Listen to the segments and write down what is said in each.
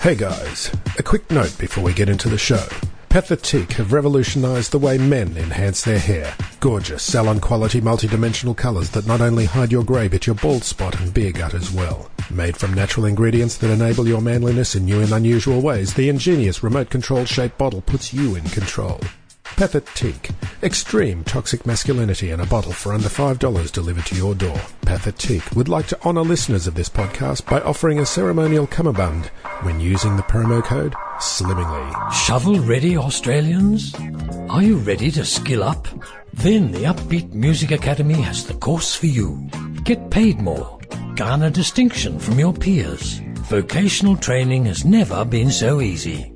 Hey guys, a quick note before we get into the show. Pathetique have revolutionized the way men enhance their hair. Gorgeous, salon quality multi-dimensional colors that not only hide your grey but your bald spot and beer gut as well. Made from natural ingredients that enable your manliness in new and unusual ways, the ingenious remote control shaped bottle puts you in control. Pathetique. Extreme toxic masculinity in a bottle for under $5 delivered to your door. Pathetique would like to honour listeners of this podcast by offering a ceremonial cummerbund when using the promo code SLIMMINGLY. Shovel ready, Australians? Are you ready to skill up? Then the Upbeat Music Academy has the course for you. Get paid more. Garner distinction from your peers. Vocational training has never been so easy.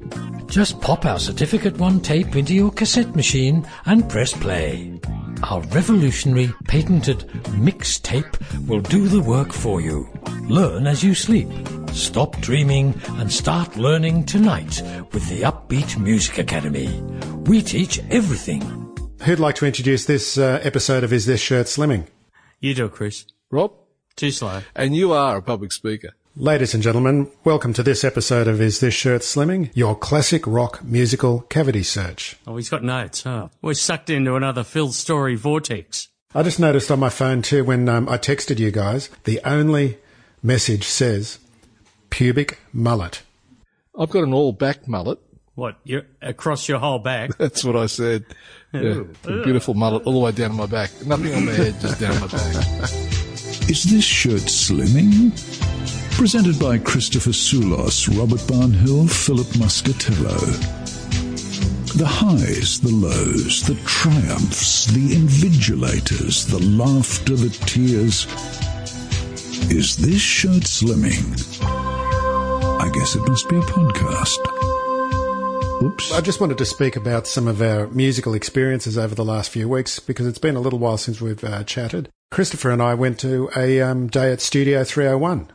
Just pop our Certificate 1 tape into your cassette machine and press play. Our revolutionary patented mixtape will do the work for you. Learn as you sleep. Stop dreaming and start learning tonight with the Upbeat Music Academy. We teach everything. Who'd like to introduce this uh, episode of Is This Shirt Slimming? You do Chris. Rob, Too slow. and you are a public speaker. Ladies and gentlemen, welcome to this episode of Is This Shirt Slimming? Your classic rock musical cavity search. Oh, he's got notes. Oh, we're sucked into another Phil Story vortex. I just noticed on my phone too when um, I texted you guys, the only message says pubic mullet. I've got an all back mullet. What? You're across your whole back? That's what I said. Yeah, beautiful mullet all the way down my back. Nothing on my head, just down my back. Is this shirt slimming? Presented by Christopher Soulos, Robert Barnhill, Philip Muscatello. The highs, the lows, the triumphs, the invigilators, the laughter, the tears. Is this shirt slimming? I guess it must be a podcast. Oops. I just wanted to speak about some of our musical experiences over the last few weeks because it's been a little while since we've uh, chatted. Christopher and I went to a um, day at Studio 301.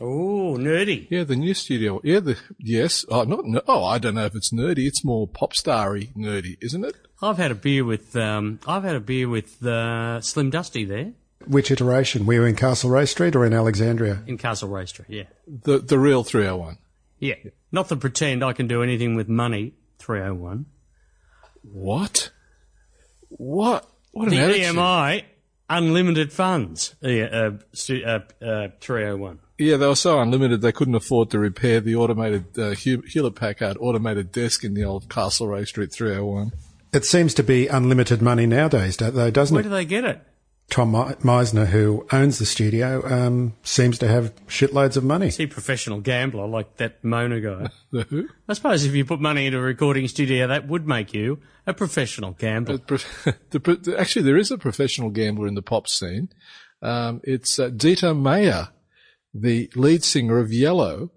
Oh, nerdy. Yeah, the new studio. Yeah, the yes. Oh, not. No, oh, I don't know if it's nerdy. It's more pop starry nerdy, isn't it? I've had a beer with um, I've had a beer with uh, Slim Dusty there Which iteration? We were in Castlereagh Street or in Alexandria? in Castle Street. Yeah, The the real 301. yeah. Not the pretend I can do anything with money. Three hundred one. What? What? What an The attitude. EMI unlimited funds. Yeah, uh, stu- uh, uh, three hundred one. Yeah, they were so unlimited they couldn't afford to repair the automated uh, Hewlett Packard automated desk in the old Castlereagh Street 301. It seems to be unlimited money nowadays, though, doesn't Where it? Where do they get it? Tom Misner, who owns the studio, um, seems to have shitloads of money. Is he a professional gambler like that Mona guy? The who? I suppose if you put money into a recording studio, that would make you a professional gambler. Pro- the, the- actually, there is a professional gambler in the pop scene. Um, it's uh, Dieter Meier, the lead singer of Yello.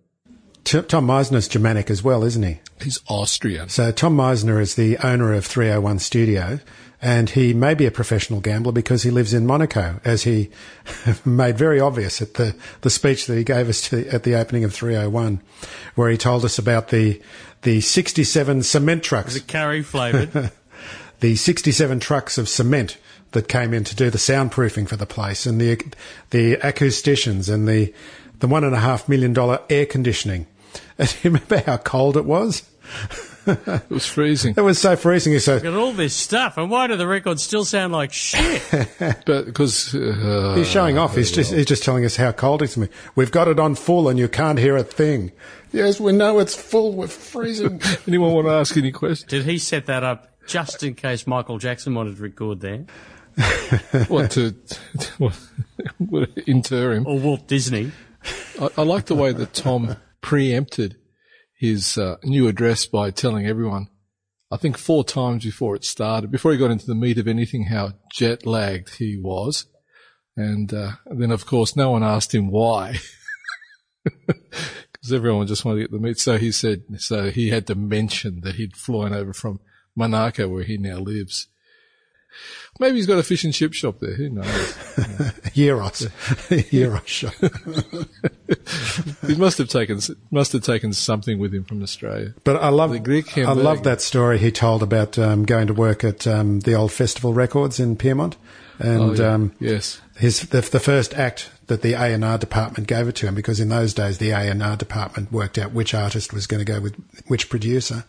T- Tom Misner's Germanic as well, isn't he? He's Austrian. So Tom Misner is the owner of 301 Studio, and he may be a professional gambler because he lives in Monaco, as he made very obvious at the, the speech that he gave us to, at the opening of 301, where he told us about the the 67 cement trucks, it curry flavoured? the 67 trucks of cement that came in to do the soundproofing for the place, and the the acousticians, and the the one and a half million dollar air conditioning. And do you remember how cold it was? It was freezing. It was so freezing. He said, Got all this stuff, and why do the records still sound like shit? But because uh, He's showing off. He's just he's just telling us how cold it's me. We've got it on full, and you can't hear a thing. Yes, we know it's full. We're freezing. anyone want to ask any questions? Did he set that up just in case Michael Jackson wanted to record there, what to what, what, inter him? or Walt Disney? I, I like the way that Tom preempted his uh, new address by telling everyone, I think four times before it started, before he got into the meat of anything, how jet lagged he was. And, uh, then of course no one asked him why. Because everyone just wanted to get the meat. So he said, so he had to mention that he'd flown over from Monaco where he now lives. Maybe he's got a fish and chip shop there. Who knows? Euros. Euros shop. he must have taken must have taken something with him from Australia. But I love The Greek I love that story he told about um, going to work at um, the old Festival Records in Pyrmont, and Oh, yeah. um, yes, his the, the first act that the A and R department gave it to him because in those days the A and R department worked out which artist was going to go with which producer,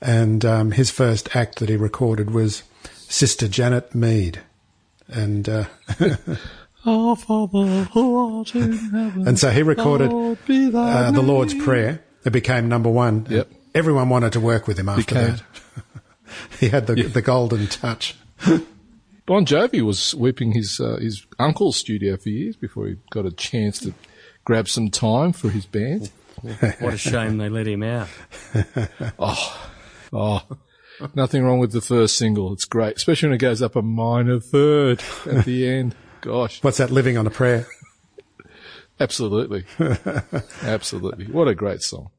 and um, his first act that he recorded was Sister Janet Mead, and uh, Our Father who art in heaven. and so he recorded Lord be thy uh, the Lord's. Prayer. It became number one. Yep. Everyone wanted to work with him after Became- that. he had the the golden touch. Bon Jovi was sweeping his uh, his uncle's studio for years before he got a chance to grab some time for his band. What a shame they let him out. oh, Oh, nothing wrong with the first single. It's great, especially when it goes up a minor third at the end. Gosh, What's that? Living on a prayer. absolutely, absolutely. What a great song.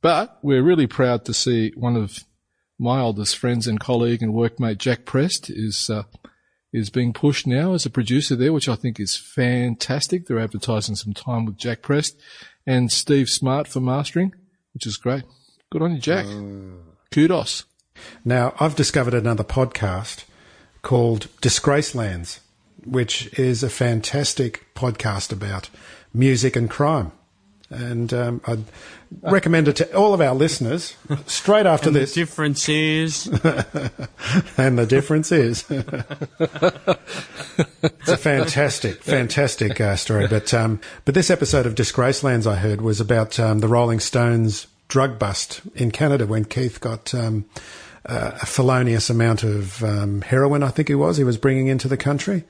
But we're really proud to see one of my oldest friends and colleague and workmate, Jack Prest, is uh, is being pushed now as a producer there, which I think is fantastic. They're advertising some time with Jack Prest and Steve Smart for mastering, which is great. Good on you, Jack. Kudos. Now, I've discovered another podcast called Disgracelands, which is a fantastic podcast about music and crime. And um, I'd recommend it to all of our listeners straight after And the this. difference is, and the difference is. it's a fantastic, fantastic uh, story. But um, but this episode of Disgracelands I heard was about um, the Rolling Stones drug bust in Canada when Keith got um, a felonious amount of um, heroin. I think he was. He was bringing into the country,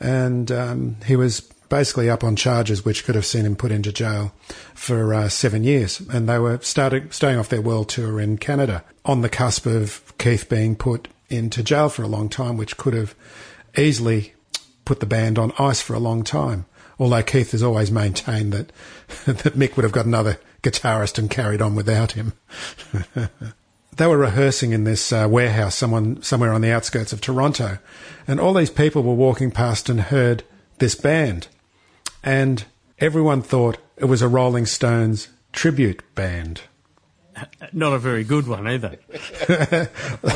and um, he was basically up on charges which could have seen him put into jail for uh, seven years. And they were starting staying off their world tour in Canada on the cusp of Keith being put into jail for a long time, which could have easily put the band on ice for a long time. Although Keith has always maintained that that Mick would have got another guitarist and carried on without him. they were rehearsing in this uh, warehouse, someone somewhere on the outskirts of Toronto, and all these people were walking past and heard this band, and everyone thought it was a Rolling Stones tribute band. not a very good one either.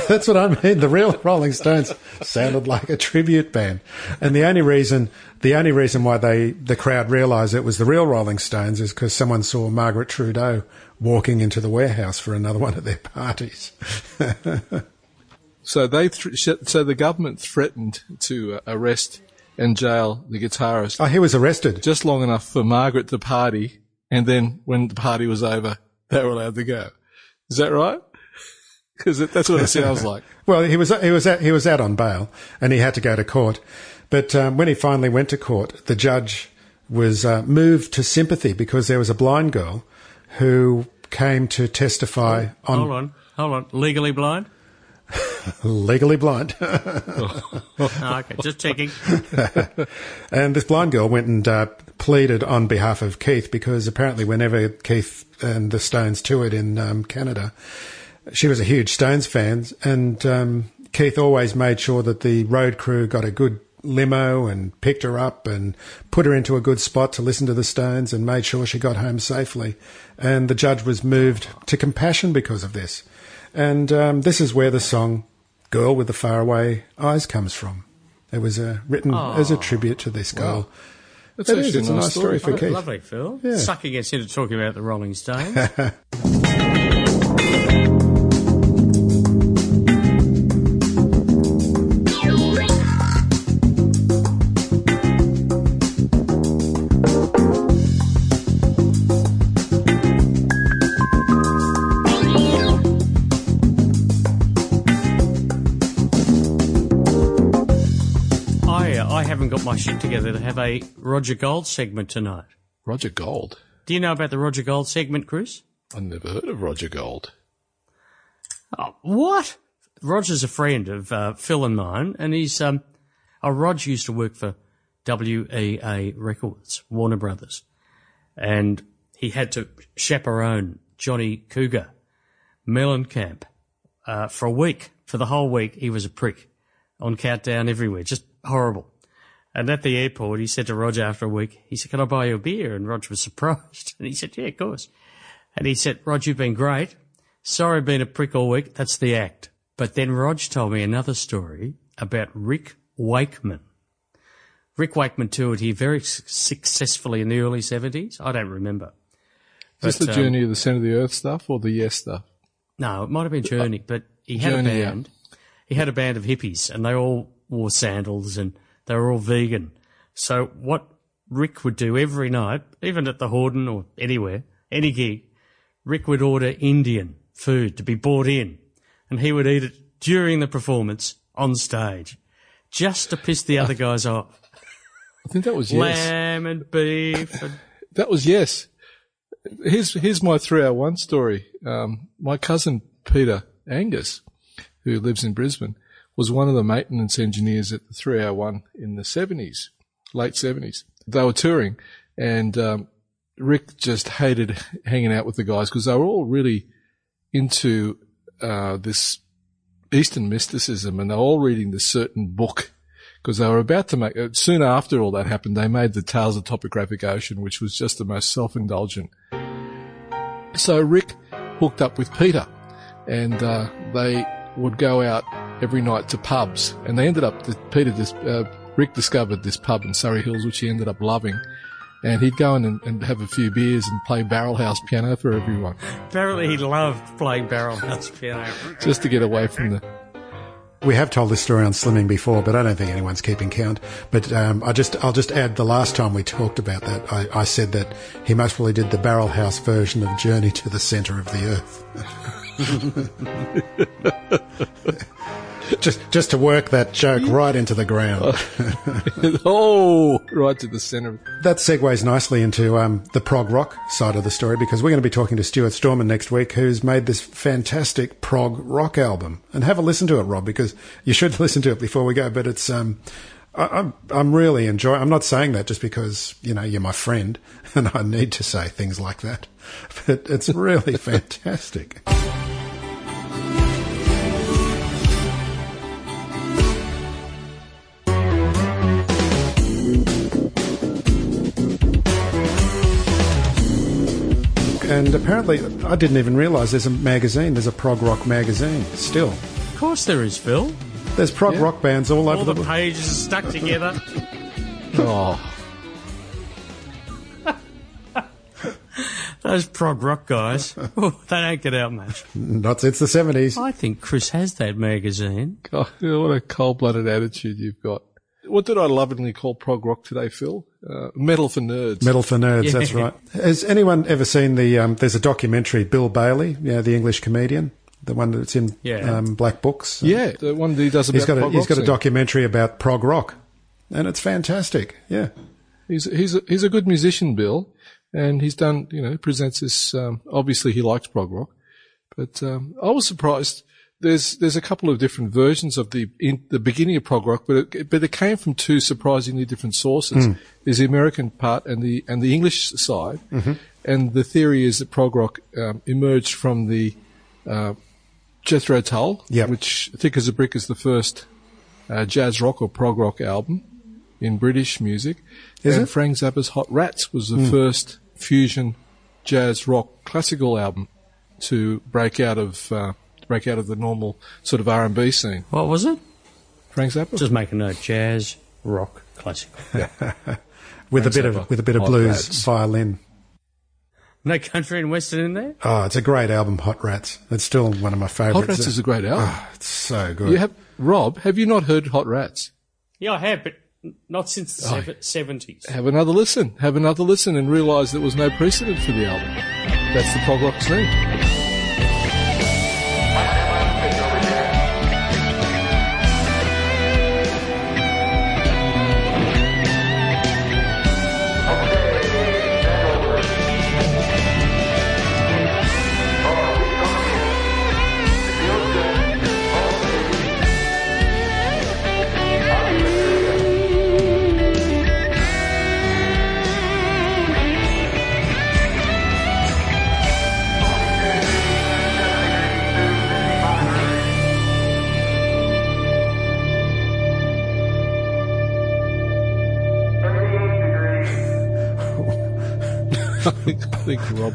That's what I mean. The real Rolling Stones sounded like a tribute band, and the only reason the only reason why they the crowd realised it was the real Rolling Stones is because someone saw Margaret Trudeau walking into the warehouse for another one of their parties. So they, th- so the government threatened to uh, arrest and jail the guitarist oh, he was arrested. just long enough for Margaret to party, and then when the party was over, they were allowed to go. Is that right? Because that's what it sounds like. Well, he was he was out, he was out on bail, and he had to go to court. But um, when he finally went to court, the judge was uh, moved to sympathy because there was a blind girl who came to testify on Hold on, hold on. Legally blind? legally blind. Oh, okay, just checking. And this blind girl went and uh, pleaded on behalf of Keith because apparently, whenever Keith and the Stones toured in um, Canada, she was a huge Stones fan, and um, Keith always made sure that the road crew got a good limo and picked her up and put her into a good spot to listen to the Stones and made sure she got home safely. And the judge was moved to compassion because of this. And um, this is where the song "Girl with the Faraway Eyes" comes from. It was uh, written as a tribute to this girl. That's It actually is. It's a nice story for Oh, Keith. lovely, Phil. Yeah. Sucking us into talking about the Rolling Stones. my shit together to have a Roger Gold segment tonight. Roger Gold. Do you know about the Roger Gold segment, Chris? I never heard of Roger Gold. Oh, what? Roger's a friend of uh, Phil and mine, and he's um, oh, Rog used to work for WEA Records, Warner Brothers, and he had to chaperone Johnny Cougar Mellencamp uh, for a week. For the whole week, he was a prick. on Countdown everywhere, just horrible. And at the airport, he said to Roger after a week, he said, can I buy you a beer? And Roger was surprised. And he said, yeah, of course. And he said, Roger, you've been great. Sorry I've been a prick all week. That's the act. But then Roger told me another story about Rick Wakeman. Rick Wakeman toured here very successfully in the early 70s. I don't remember. Is this the um, Journey of the Centre of the Earth stuff or the Yes stuff? No, it might have been Journey, but he had Journey, a yeah. band. He had a band of hippies, and they all wore sandals, and they were all vegan. So what Rick would do every night, even at the Hordern or anywhere, any gig, Rick would order Indian food to be brought in, and he would eat it during the performance on stage, just to piss the other guys off. I think that was Yes. Lamb and beef, and That was Yes. Here's here's my three hour one story. Um, my cousin Peter Angus, who lives in Brisbane, was one of the maintenance engineers at the three hour one in the seventies, late seventies. They were touring, and um, Rick just hated hanging out with the guys because they were all really into uh, this Eastern mysticism, and they were all reading this certain book because they were about to make. Uh, soon after all that happened, they made the Tales of Topographic Ocean, which was just the most self-indulgent. So Rick hooked up with Peter, and uh, they would go out every night to pubs, and they ended up. Peter, dis- uh, Rick discovered this pub in Surry Hills, which he ended up loving. And he'd go in and, and have a few beers and play barrel house piano for everyone, apparently he loved playing barrel house piano. just to get away from the We have told this story on slimming before, but I don't think anyone's keeping count. But um, I just, I'll just add the last time we talked about that, I, I said that he most probably did the Barrel House version of Journey to the Centre of the Earth. just, just to work that joke right into the ground. oh, right to the center. That segues nicely into um, the prog rock side of the story because we're going to be talking to Stuart Storman next week, who's made this fantastic prog rock album. And have a listen to it, Rob, because you should listen to it before we go. But it's um, I, I'm I'm really enjoying. I'm not saying that just because you know you're my friend and I need to say things like that, but it's really fantastic. And apparently, I didn't even realise there's a magazine. There's a prog rock magazine still. Of course there is, Phil. There's prog rock bands all over All the, the pages are stuck together. Oh, Those prog rock guys, oh, they don't get out much. Not since the seventies. I think Chris has that magazine. God, what a cold-blooded attitude you've got. What did I lovingly call prog rock today, Phil? Uh, metal for nerds. Metal for nerds. That's right. Has anyone ever seen the? Um, there's a documentary. Bill Bailey, yeah, the English comedian, the one that's in Yeah. um, Black Books. Yeah, the one that he does about he's got a prog he's rock got a documentary about prog rock, and it's fantastic. Yeah, He's he's a, he's a good musician, Bill, and he's done you know presents this. Um, obviously, he likes prog rock, but um, I was surprised. There's there's a couple of different versions of the in, the beginning of prog rock, but it, but it came from two surprisingly different sources. There's the American part and the and the English side, and the theory is that prog rock um, emerged from the uh, Jethro Tull, Yep. which Thick as a Brick is the first uh, jazz rock or prog rock album in British music. Is and it? Frank Zappa's Hot Rats was the first fusion jazz rock classical album to break out of uh, break out of the normal sort of R and B scene. What was it? Frank Zappa. Just make a note: jazz, rock, classical. with a bit Zappa. of with a bit of Hot blues Rats. violin. No country and western in there. Oh, it's a great album, Hot Rats. It's still one of my favourites. Hot Rats is a great album. Oh, It's so good. you have Rob, have you not heard Hot Rats? Yeah, I have, but not since the Oh. seventies. Have another listen. Have another listen and realise there was no precedent for the album. That's the prog rock scene.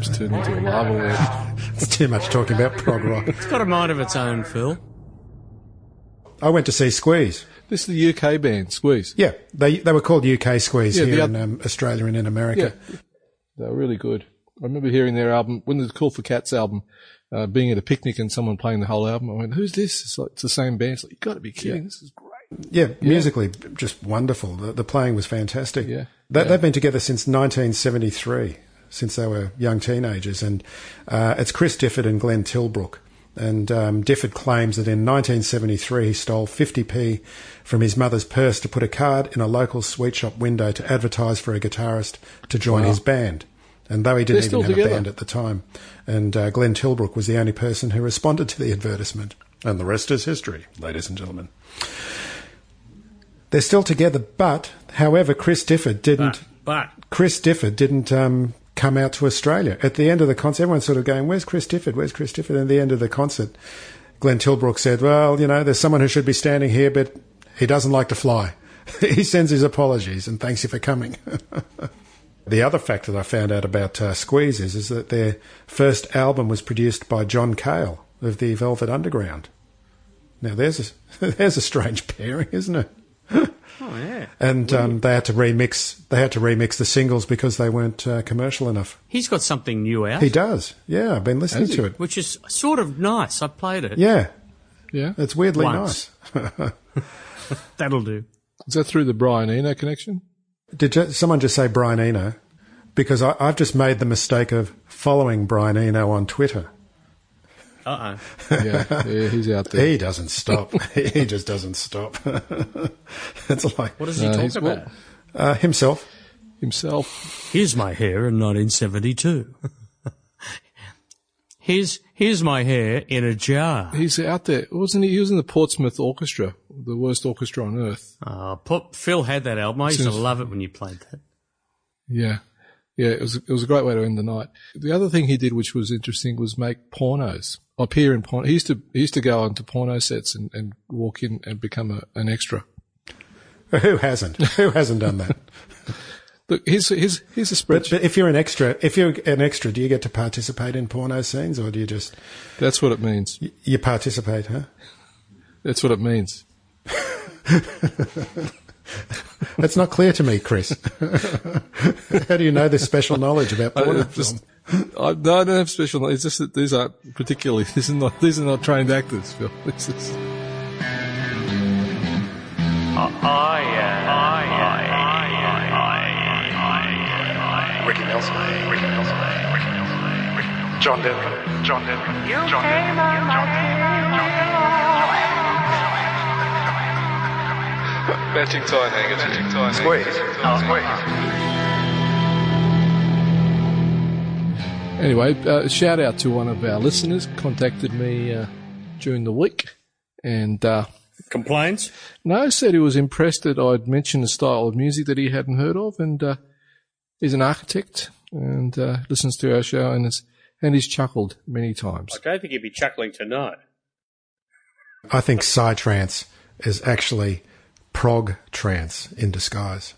I think turned into a lava lamp. It's too much talking about prog rock. It's got a mind of its own, Phil. I went to see Squeeze. This is the UK band, Squeeze. Yeah, they they were called UK Squeeze Yeah, here oth- in um, Australia and in America. Yeah, they were really good. I remember hearing their album when the Cool for Cats album, uh, being at a picnic and someone playing the whole album. I went, "Who's this?" It's like it's the same band. It's like you got to be kidding. This is great. Yeah, musically just wonderful. The, the playing was fantastic. Yeah. They, They've been together since 1973, since they were young teenagers, and uh, it's Chris Difford and Glenn Tilbrook. And um, Difford claims that in 1973 he stole 50p from his mother's purse to put a card in a local sweet shop window to advertise for a guitarist to join his band. And though he didn't They're even have together. a band at the time, and uh, Glenn Tilbrook was the only person who responded to the advertisement. And the rest is history, ladies and gentlemen. They're still together, but however, Chris Difford didn't. But Chris Difford didn't um, come out to Australia at the end of the concert. Everyone's sort of going, "Where's Chris Difford? Where's Chris Difford?" And at the end of the concert, Glenn Tilbrook said, "Well, you know, there's someone who should be standing here, but he doesn't like to fly. he sends his apologies and thanks you for coming." the other fact that I found out about uh, Squeeze is, is that their first album was produced by John Cale of the Velvet Underground. Now, there's a, there's a strange pairing, isn't it? Oh yeah, and um, they had to remix. They had to remix the singles because they weren't uh, commercial enough. he's got something new out, He does, yeah. I've been listening to it. which is sort of nice. I played it. Yeah, Yeah, it's weirdly Once. nice. That'll do. is that through the Brian Eno connection? Did ju- someone just say Brian Eno? Because I, I've just made the mistake of following Brian Eno on Twitter. Uh oh. Yeah, yeah, he's out there. He doesn't stop. he just doesn't stop. it's like What does he No, talk about? uh, himself. Himself. Here's my hair in 1972. here's here's my hair in a jar. He's out there, wasn't he? He was in the Portsmouth Orchestra, the worst orchestra on earth. Uh, put, Phil had that album. I used to love it when you played that. Yeah. Yeah, it was it was a great way to end the night. The other thing he did, which was interesting, was make pornos. Appear in porn. He used to he used to go onto porno sets and, and walk in and become a, an extra. Who hasn't? Who hasn't done that? Look, here's here's here's a spreadsheet. but if you're an extra, if you're an extra, do you get to participate in porno scenes, or do you just That's what it means. you participate? Huh? That's what it means. That's not clear to me, Chris. How do you know this special knowledge about I, porno it just-? I, no, I don't have special. It's just that these aren't particularly. This is not. These are not trained actors, Phil. This is. Ricky Nelson. Ricky Nelson. Ricky Nelson. Ricky Nelson. John Denver. John Denver. John Denver. Matching tie hanger. Matching tie Squeeze. Anyway, uh, shout out to one of our listeners. Contacted me uh, during the week, and uh, Complaints? no, said he was impressed that I'd mentioned a style of music that he hadn't heard of, and uh, he's an architect and uh, listens to our show and has and he's chuckled many times. I don't think he'd be chuckling tonight. I think psytrance is actually prog trance in disguise.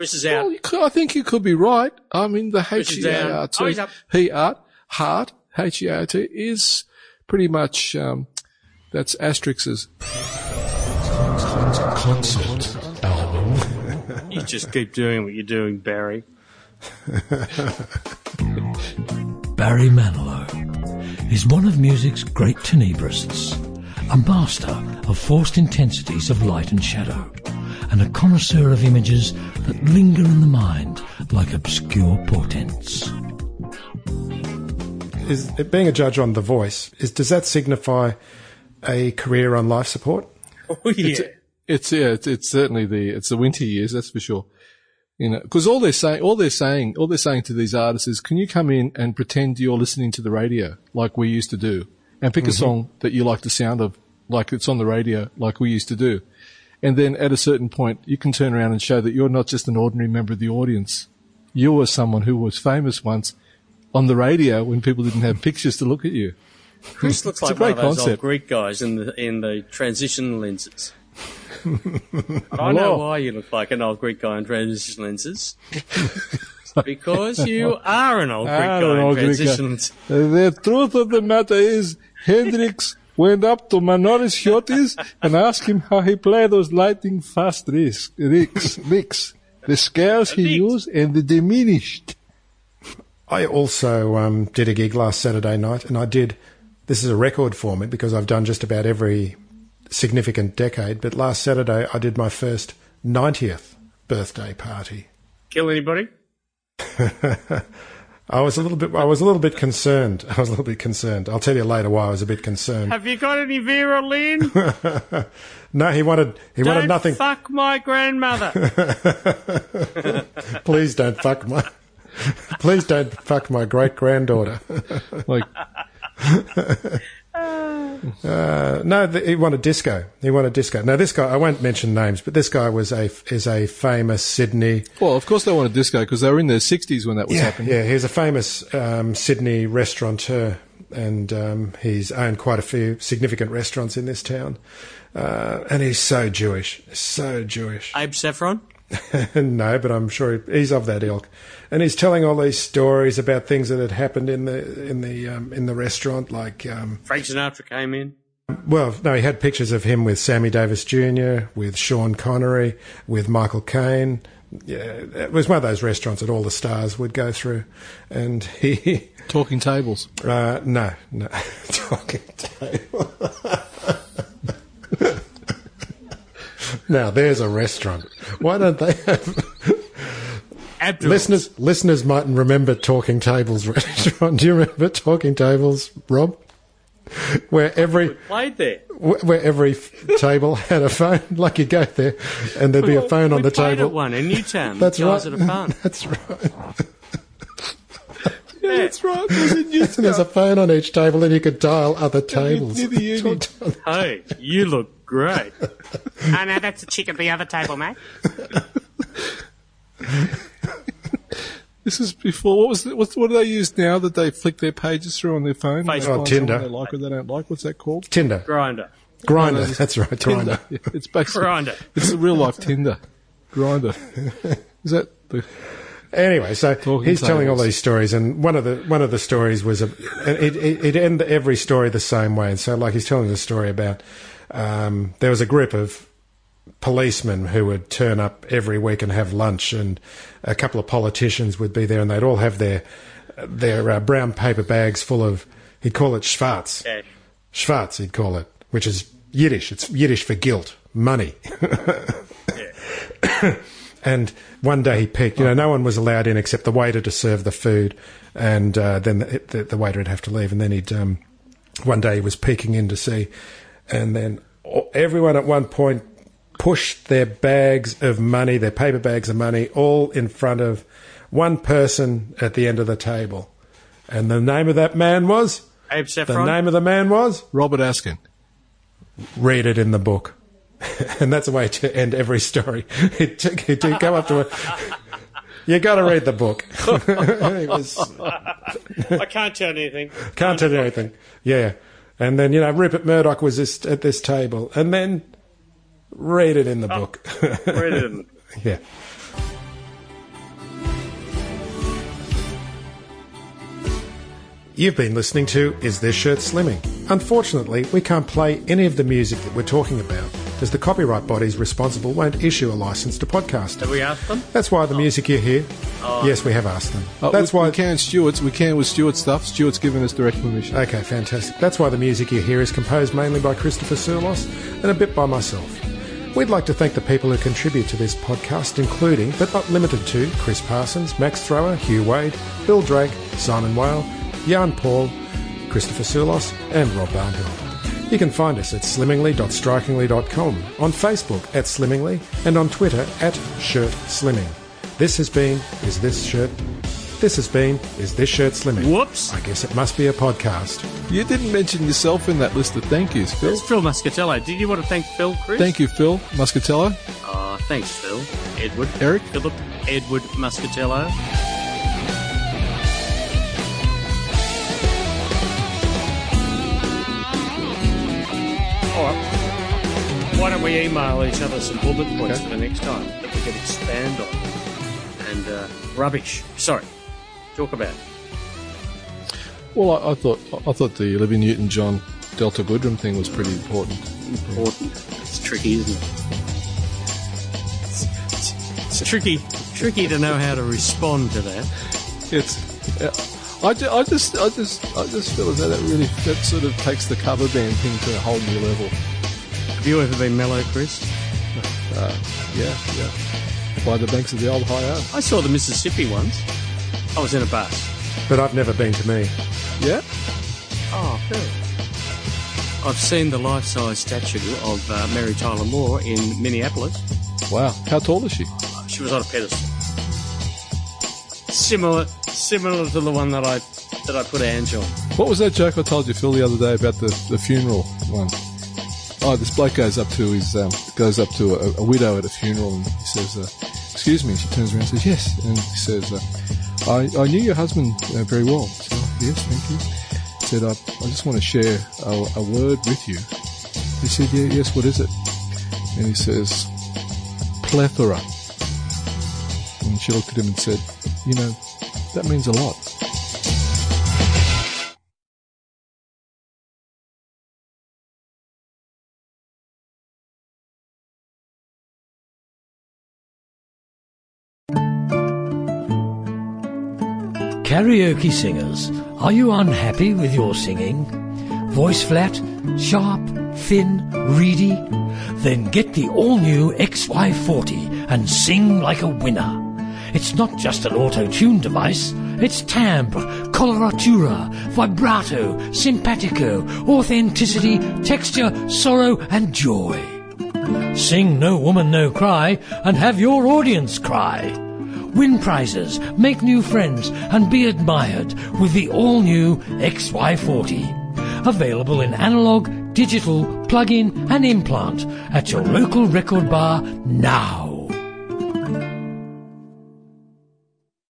Chris is out. Well, could, I think you could be right. I mean, the Push H it E A down. R Oh, he's T up. P art heart H E A R T is pretty much um, that's Asterix's. Concert album. You just keep doing what you're doing, Barry. Barry Manilow is one of music's great tenebrists, a master of forced intensities of light and shadow, and a connoisseur of images that linger in the mind like obscure portents. Is being a judge on The Voice is does that signify a career on life support? Oh, yeah. It's yeah, it's, it's certainly the it's the winter years, that's for sure. You know, because all they're saying, all they're saying, all they're saying to these artists is, can you come in and pretend you're listening to the radio like we used to do, and pick a mm-hmm. song that you like the sound of, like it's on the radio, like we used to do, and then at a certain point, you can turn around and show that you're not just an ordinary member of the audience, you were someone who was famous once on the radio when people didn't have pictures to look at you. Chris looks like one of those old concept. Greek guys in the in the transition lenses. I know why you look like an old Greek guy in transition lenses. Because you are an old Greek Ah, guy in transition Greek transitions. The truth of the matter is, Hendrix went up to Manolis Chiotis and asked him how he played those lightning fast risks, licks, licks. The scales he used and the diminished. I also um, did a gig last Saturday night, and I did. This is a record for me because I've done just about every significant decade. But last Saturday, I did my first 90th birthday party. Kill anybody? I was a little bit. I was a little bit concerned. I was a little bit concerned. I'll tell you later why I was a bit concerned. Have you got any Vera Lynn? No, he wanted. He wanted Don't nothing. fuck my grandmother. Please don't fuck my. Please don't fuck my great granddaughter. Like, Uh, no, th- he wanted disco. He wanted disco. Now this guy, I won't mention names, but this guy was a is a famous Sydney. well, of course they wanted disco because they were in their 60s when that was Yeah, happening. yeah, he's a famous um, Sydney restaurateur, and um, he's owned quite a few significant restaurants in this town. Uh, and he's so Jewish, so Jewish. Abe Saffron? no, but I'm sure he, he's of that ilk. And he's telling all these stories about things that had happened in the in the um, in the restaurant, like um, Frank Sinatra came in. well, no, he had pictures of him with Sammy Davis Jr., with Sean Connery, with Michael Caine. Yeah, it was one of those restaurants that all the stars would go through, and he. Talking tables. Uh, no, no. Talking table. now, there's a restaurant. Why don't they have. Abdul. listeners, listeners mightn't remember Talking Tables restaurant. Do you remember Talking Tables, Rob? Where every played there. where every table had a phone, like you go there, and there'd be a phone on we the table. At one in Newtown. That's the guys right. At a fun. That's right. Yeah, that's right. It was there's a phone on each table, and you could dial other tables. near the uni. Hey, you look great. Oh, no, that's the chick at the other table, mate. This is before. What was the, what, what do they use now that they flick their pages through on their phone? They Facebook. Oh, Tinder. They like or they don't like. What's that called? Tinder, Grindr. grinder. That's right, grinder. Tinder. Yeah, it's basically Grindr. It's the real life Tinder. Grindr. Is that the? Anyway, so Talking he's telling all these stories, and one of the one of the stories was a. and It, it, it end every story the same way, and so like he's telling the story about um, there was a group of policemen who would turn up every week and have lunch, and a couple of politicians would be there, and they'd all have their their uh, brown paper bags full of. He'd call it schwarz. Cash. Schwarz, he'd call it, which is Yiddish. It's Yiddish for guilt, money. and one day he peeked. You know, no one was allowed in except the waiter to serve the food, and uh, then the, the, the waiter would have to leave. And then he'd um, one day he was peeking in to see, and then everyone at one point pushed their bags of money, their paper bags of money, all in front of one person at the end of the table. And the name of that man was. Abe The name of the man was Robert Askin. read it in the book. and that's a way to end every story. He'd, t- go up to it. You got to read the book. Was- I can't tell you anything. can't tell you anything. Yeah. And then, you know, Rupert Murdoch was this, at this table. And then read it oh. in the book. Read it in- yeah. You've been listening to Is This Shirt Slimming? Unfortunately, we can't play any of the music that we're talking about, as the copyright bodies responsible won't issue a license to podcast. Have we asked them? That's why the oh. music you hear. Oh. yes, we have asked them. Oh, That's we, why. we can Stewart's. We can with Stewart stuff. Stewart's given us direct permission. Okay, fantastic. That's why the music you hear is composed mainly by Christopher Surlos and a bit by myself. We'd like to thank the people who contribute to this podcast, including, but not limited to, Chris Parsons, Max Thrower, Hugh Wade, Bill Drake, Simon Whale, Jan Paul, Christopher Surlos, and Rob Barnhill. You can find us at slimmingly.strikingly.com, on Facebook at Slimmingly, and on Twitter at Shirt Slimming. This has been Is This Shirt This has been Is This Shirt Slimming? Whoops. I guess it must be a podcast. You didn't mention yourself in that list of thank yous, Phil. It's Phil Muscatello. Did you want to thank Phil, Chris? Thank you, Phil Muscatello. Uh, thanks, Phil. Edward. Eric? Philip. Edward Muscatello. All right. Why don't we email each other some bullet points for the next time that we can expand on? and uh, rubbish. Sorry. Talk about. Well, I, I thought I thought the Olivia Newton-John Delta Goodrem thing was pretty important. Important. It's tricky, isn't it? It's, it's, it's tricky, tricky to know how to respond to that. It's. Yeah, I, ju- I just I just I just feel as though that really that sort of takes the cover band thing to a whole new level. Have you ever been mellow, Chris? Uh, yeah, yeah. By the banks of the old High. I saw the Mississippi once. I was in a bus. But I've never been to me. Yeah. Oh, good. I've seen the life-size statue of uh, Mary Tyler Moore in Minneapolis. Wow. How tall is she? She was on a pedestal. Similar, similar to the one that I that I put Ange on. What was that joke I told you, Phil, the other day about the, the funeral one? Oh, this bloke goes up to his um, goes up to a, a widow at a funeral and he says, uh, "Excuse me." She turns around and says, "Yes," and he says, uh, "I I knew your husband uh, very well." So, yes, thank you. Said, I, "I just want to share a, a word with you." He said, "Yeah, yes. What is it?" And he says, "Plethora." And she looked at him and said, "You know, that means a lot." Karaoke singers, are you unhappy with your singing? Voice flat, sharp, thin, reedy? Then get the all-new XY40 and sing like a winner. It's not just an auto-tune device. It's timbre, coloratura, vibrato, simpatico, authenticity, texture, sorrow and joy. Sing No Woman No Cry and have your audience cry. Win prizes, make new friends, and be admired with the all new XY40. Available in analog, digital, plug in, and implant at your local record bar now.